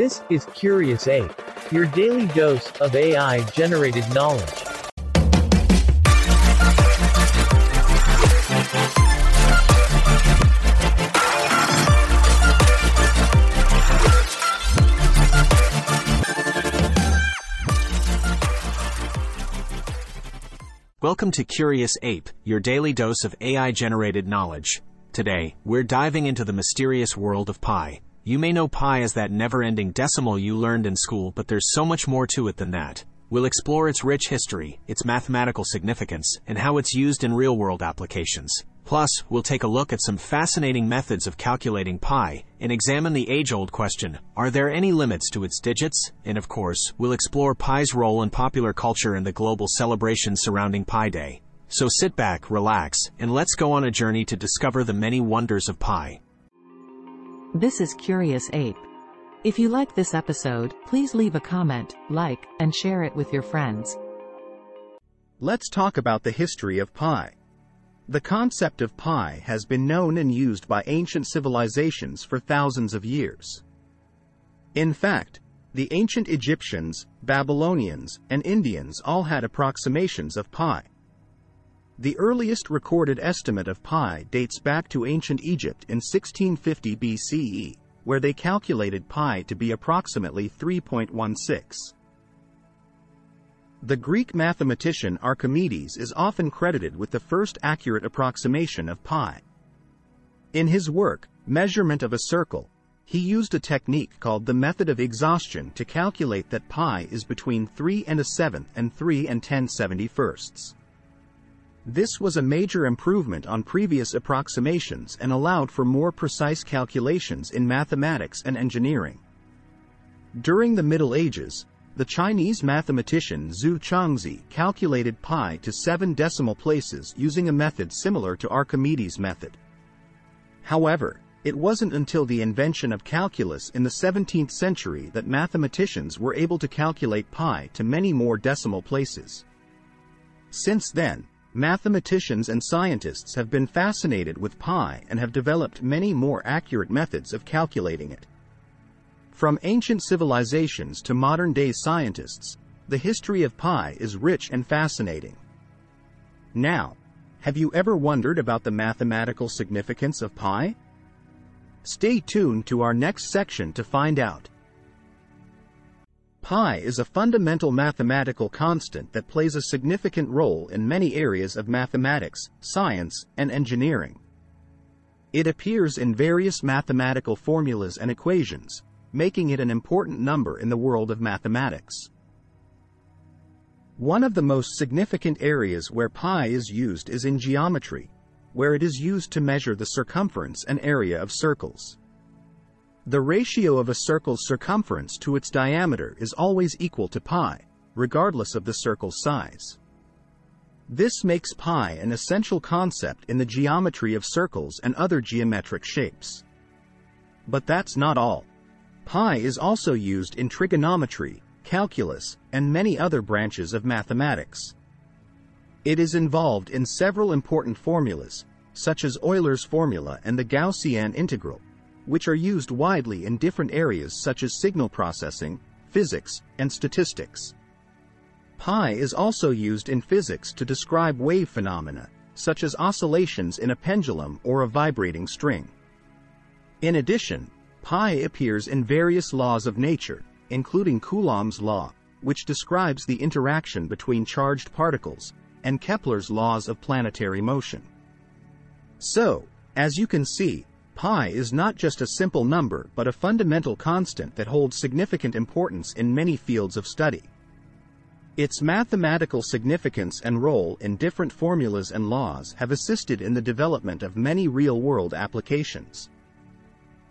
This is Curious Ape, your daily dose of AI generated knowledge. Welcome to Curious Ape, your daily dose of AI generated knowledge. Today, we're diving into the mysterious world of pi. You may know pi as that never ending decimal you learned in school, but there's so much more to it than that. We'll explore its rich history, its mathematical significance, and how it's used in real world applications. Plus, we'll take a look at some fascinating methods of calculating pi and examine the age old question are there any limits to its digits? And of course, we'll explore pi's role in popular culture and the global celebration surrounding Pi Day. So sit back, relax, and let's go on a journey to discover the many wonders of pi. This is Curious Ape. If you like this episode, please leave a comment, like, and share it with your friends. Let's talk about the history of pi. The concept of pi has been known and used by ancient civilizations for thousands of years. In fact, the ancient Egyptians, Babylonians, and Indians all had approximations of pi. The earliest recorded estimate of pi dates back to ancient Egypt in 1650 BCE, where they calculated pi to be approximately 3.16. The Greek mathematician Archimedes is often credited with the first accurate approximation of pi. In his work, Measurement of a Circle, he used a technique called the method of exhaustion to calculate that pi is between 3 and a seventh and 3 and 10 71sts. This was a major improvement on previous approximations and allowed for more precise calculations in mathematics and engineering. During the Middle Ages, the Chinese mathematician Zhu Chongzhi calculated pi to seven decimal places using a method similar to Archimedes' method. However, it wasn't until the invention of calculus in the 17th century that mathematicians were able to calculate pi to many more decimal places. Since then, mathematicians and scientists have been fascinated with pi and have developed many more accurate methods of calculating it. From ancient civilizations to modern-day scientists, the history of pi is rich and fascinating. Now, have you ever wondered about the mathematical significance of pi? Stay tuned to our next section to find out. Pi is a fundamental mathematical constant that plays a significant role in many areas of mathematics, science, and engineering. It appears in various mathematical formulas and equations, making it an important number in the world of mathematics. One of the most significant areas where pi is used is in geometry, where it is used to measure the circumference and area of circles. The ratio of a circle's circumference to its diameter is always equal to pi, regardless of the circle's size. This makes pi an essential concept in the geometry of circles and other geometric shapes. But that's not all. Pi is also used in trigonometry, calculus, and many other branches of mathematics. It is involved in several important formulas, such as Euler's formula and the Gaussian integral, which are used widely in different areas such as signal processing, physics, and statistics. Pi is also used in physics to describe wave phenomena, such as oscillations in a pendulum or a vibrating string. In addition, Pi appears in various laws of nature, including Coulomb's law, which describes the interaction between charged particles, and Kepler's laws of planetary motion. So, as you can see, pi is not just a simple number but a fundamental constant that holds significant importance in many fields of study. Its mathematical significance and role in different formulas and laws have assisted in the development of many real-world applications.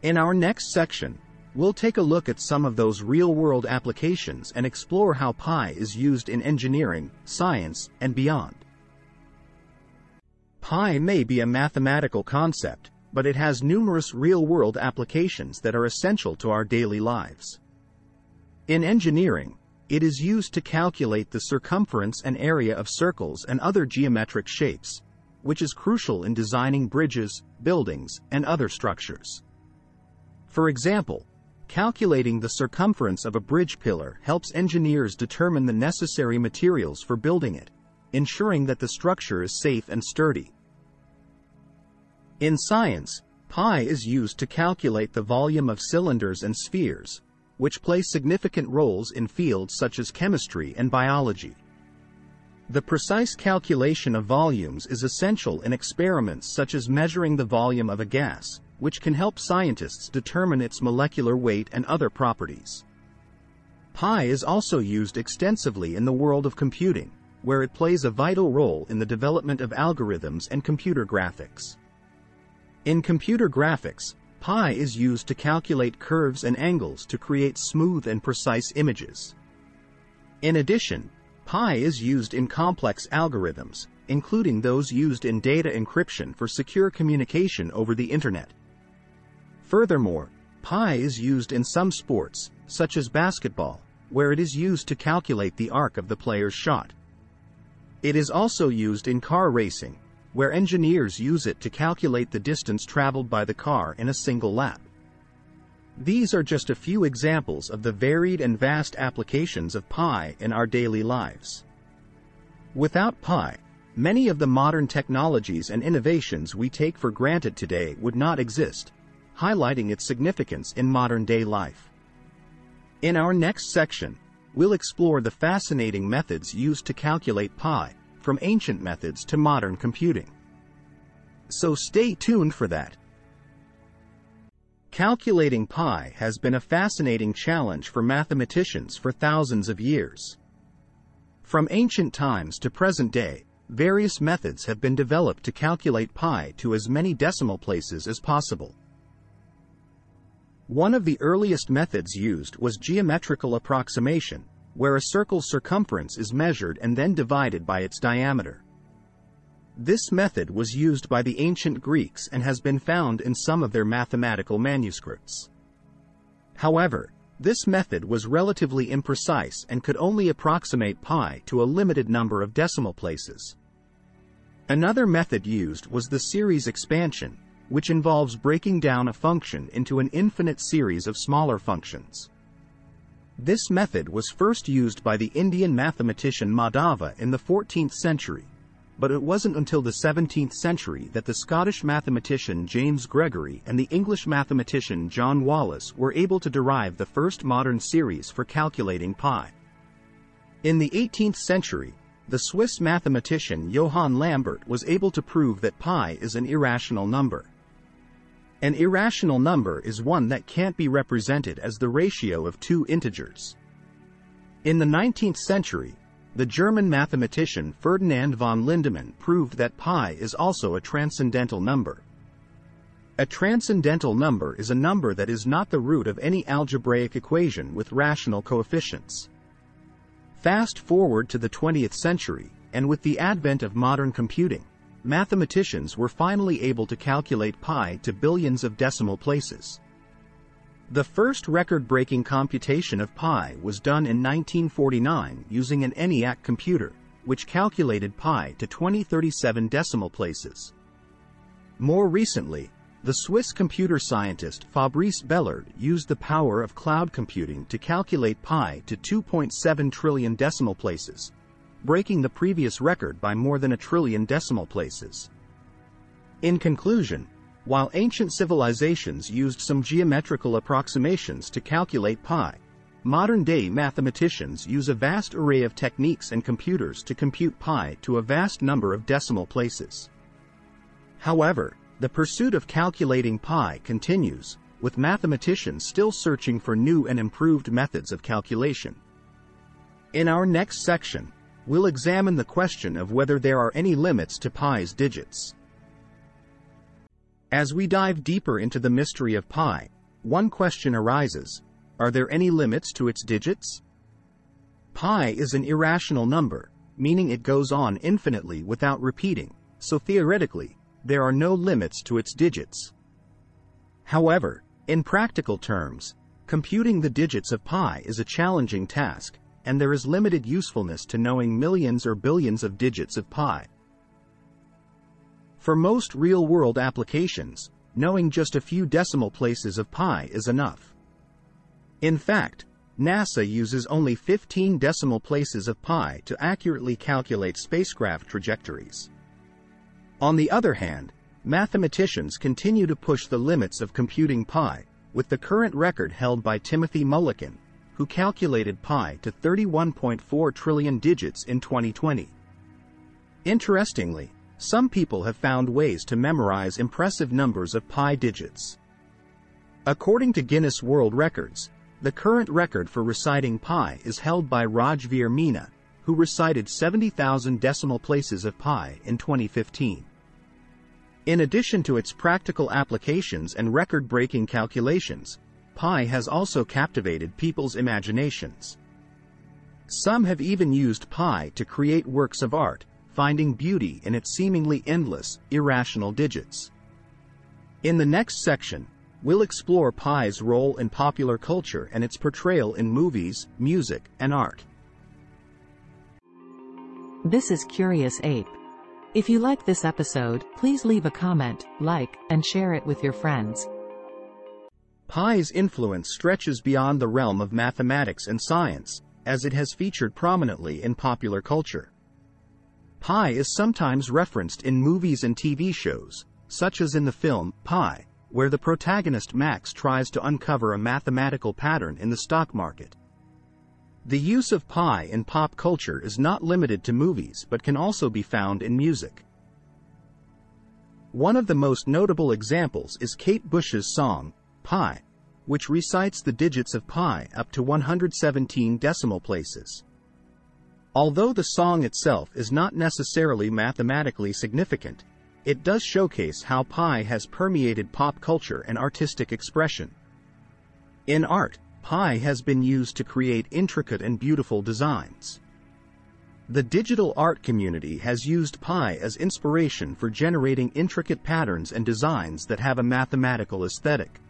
In our next section, we'll take a look at some of those real-world applications and explore how pi is used in engineering, science, and beyond. Pi may be a mathematical concept, but it has numerous real-world applications that are essential to our daily lives. In engineering, it is used to calculate the circumference and area of circles and other geometric shapes, which is crucial in designing bridges, buildings, and other structures. For example, calculating the circumference of a bridge pillar helps engineers determine the necessary materials for building it, ensuring that the structure is safe and sturdy. In science, pi is used to calculate the volume of cylinders and spheres, which play significant roles in fields such as chemistry and biology. The precise calculation of volumes is essential in experiments such as measuring the volume of a gas, which can help scientists determine its molecular weight and other properties. Pi is also used extensively in the world of computing, where it plays a vital role in the development of algorithms and computer graphics. In computer graphics, pi is used to calculate curves and angles to create smooth and precise images. In addition, pi is used in complex algorithms, including those used in data encryption for secure communication over the Internet. Furthermore, pi is used in some sports, such as basketball, where it is used to calculate the arc of the player's shot. It is also used in car racing, where engineers use it to calculate the distance traveled by the car in a single lap. These are just a few examples of the varied and vast applications of pi in our daily lives. Without pi, many of the modern technologies and innovations we take for granted today would not exist, highlighting its significance in modern day life. In our next section, we'll explore the fascinating methods used to calculate pi, from ancient methods to modern computing. So stay tuned for that. Calculating pi has been a fascinating challenge for mathematicians for thousands of years. From ancient times to present day, various methods have been developed to calculate pi to as many decimal places as possible. One of the earliest methods used was geometrical approximation, where a circle's circumference is measured and then divided by its diameter. This method was used by the ancient Greeks and has been found in some of their mathematical manuscripts. However, this method was relatively imprecise and could only approximate pi to a limited number of decimal places. Another method used was the series expansion, which involves breaking down a function into an infinite series of smaller functions. This method was first used by the Indian mathematician Madhava in the 14th century, but it wasn't until the 17th century that the Scottish mathematician James Gregory and the English mathematician John Wallis were able to derive the first modern series for calculating pi. In the 18th century, the Swiss mathematician Johann Lambert was able to prove that pi is an irrational number. An irrational number is one that can't be represented as the ratio of two integers. In the 19th century, the German mathematician Ferdinand von Lindemann proved that pi is also a transcendental number. A transcendental number is a number that is not the root of any algebraic equation with rational coefficients. Fast forward to the 20th century, and with the advent of modern computing, mathematicians were finally able to calculate pi to billions of decimal places. The first record-breaking computation of pi was done in 1949 using an ENIAC computer, which calculated pi to 2037 decimal places. More recently, the Swiss computer scientist Fabrice Bellard used the power of cloud computing to calculate pi to 2.7 trillion decimal places, breaking the previous record by more than a trillion decimal places. In conclusion, while ancient civilizations used some geometrical approximations to calculate pi, modern-day mathematicians use a vast array of techniques and computers to compute pi to a vast number of decimal places. However, the pursuit of calculating pi continues, with mathematicians still searching for new and improved methods of calculation. In our next section, we'll examine the question of whether there are any limits to pi's digits. As we dive deeper into the mystery of pi, one question arises, are there any limits to its digits? Pi is an irrational number, meaning it goes on infinitely without repeating, so theoretically, there are no limits to its digits. However, in practical terms, computing the digits of pi is a challenging task, and there is limited usefulness to knowing millions or billions of digits of pi. For most real-world applications, knowing just a few decimal places of pi is enough. In fact, NASA uses only 15 decimal places of pi to accurately calculate spacecraft trajectories. On the other hand, mathematicians continue to push the limits of computing pi, with the current record held by Timothy Mullican, who calculated pi to 31.4 trillion digits in 2020. Interestingly, some people have found ways to memorize impressive numbers of pi digits. According to Guinness World Records, the current record for reciting pi is held by Rajveer Meena, who recited 70,000 decimal places of pi in 2015. In addition to its practical applications and record-breaking calculations, pi has also captivated people's imaginations. Some have even used pi to create works of art, finding beauty in its seemingly endless, irrational digits. In the next section, we'll explore pi's role in popular culture and its portrayal in movies, music, and art. This is Curious Ape. If you like this episode, please leave a comment, like, and share it with your friends. Pi's influence stretches beyond the realm of mathematics and science, as it has featured prominently in popular culture. Pi is sometimes referenced in movies and TV shows, such as in the film Pi, where the protagonist Max tries to uncover a mathematical pattern in the stock market. The use of pi in pop culture is not limited to movies but can also be found in music. One of the most notable examples is Kate Bush's song, Pi, which recites the digits of pi up to 117 decimal places. Although the song itself is not necessarily mathematically significant, it does showcase how pi has permeated pop culture and artistic expression. In art, pi has been used to create intricate and beautiful designs. The digital art community has used pi as inspiration for generating intricate patterns and designs that have a mathematical aesthetic.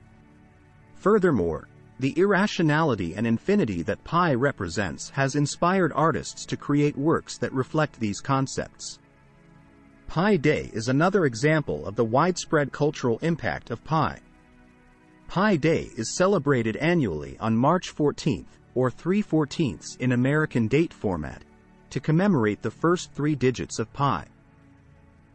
Furthermore, the irrationality and infinity that pi represents has inspired artists to create works that reflect these concepts. Pi Day is another example of the widespread cultural impact of pi. Pi Day is celebrated annually on March 14th, or 3 14ths in American date format, to commemorate the first three digits of pi.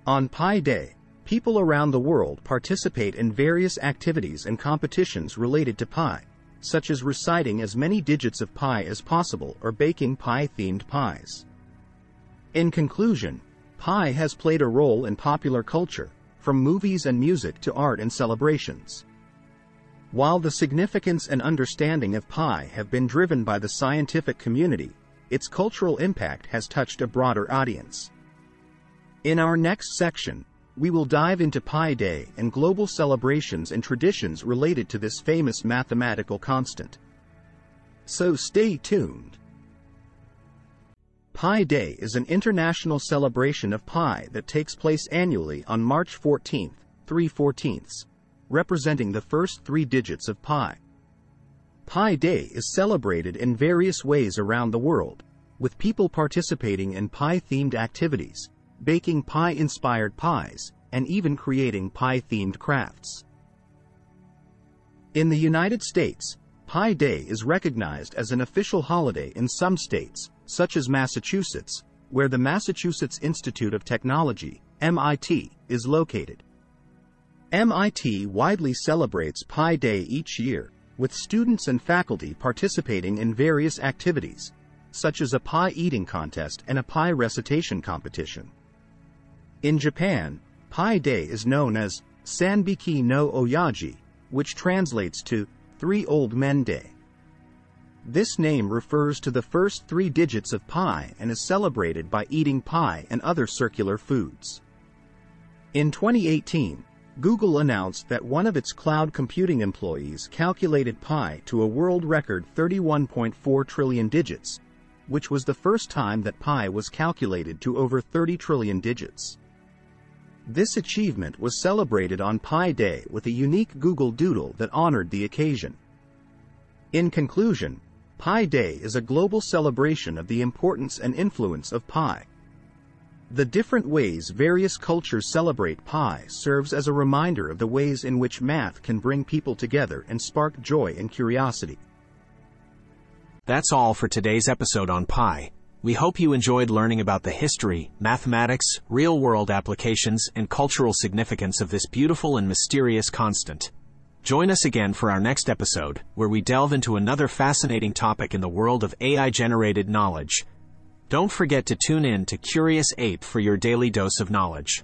On Pi Day, people around the world participate in various activities and competitions related to pi, such as reciting as many digits of pi as possible or baking pi-themed pies. In conclusion, pi has played a role in popular culture, from movies and music to art and celebrations. While the significance and understanding of pi have been driven by the scientific community, its cultural impact has touched a broader audience. In our next section, we will dive into Pi Day and global celebrations and traditions related to this famous mathematical constant. So stay tuned. Pi Day is an international celebration of pi that takes place annually on March 14th, 3 14ths representing the first three digits of pi. Pi Day is celebrated in various ways around the world, with people participating in pi-themed activities, baking pie-inspired pies, and even creating pie-themed crafts. In the United States, Pi Day is recognized as an official holiday in some states, such as Massachusetts, where the Massachusetts Institute of Technology, MIT, is located. MIT widely celebrates Pi Day each year, with students and faculty participating in various activities, such as a pie eating contest and a pi recitation competition. In Japan, Pi Day is known as Sanbiki no Oyaji, which translates to Three Old Men Day. This name refers to the first three digits of pi and is celebrated by eating pie and other circular foods. In 2018, Google announced that one of its cloud computing employees calculated pi to a world record 31.4 trillion digits, which was the first time that pi was calculated to over 30 trillion digits. This achievement was celebrated on Pi Day with a unique Google Doodle that honored the occasion. In conclusion, Pi Day is a global celebration of the importance and influence of pi. The different ways various cultures celebrate pi serves as a reminder of the ways in which math can bring people together and spark joy and curiosity. That's all for today's episode on Pi. We hope you enjoyed learning about the history, mathematics, real world applications, and cultural significance of this beautiful and mysterious constant. Join us again for our next episode, where we delve into another fascinating topic in the world of AI generated knowledge. Don't forget to tune in to Curious Ape for your daily dose of knowledge.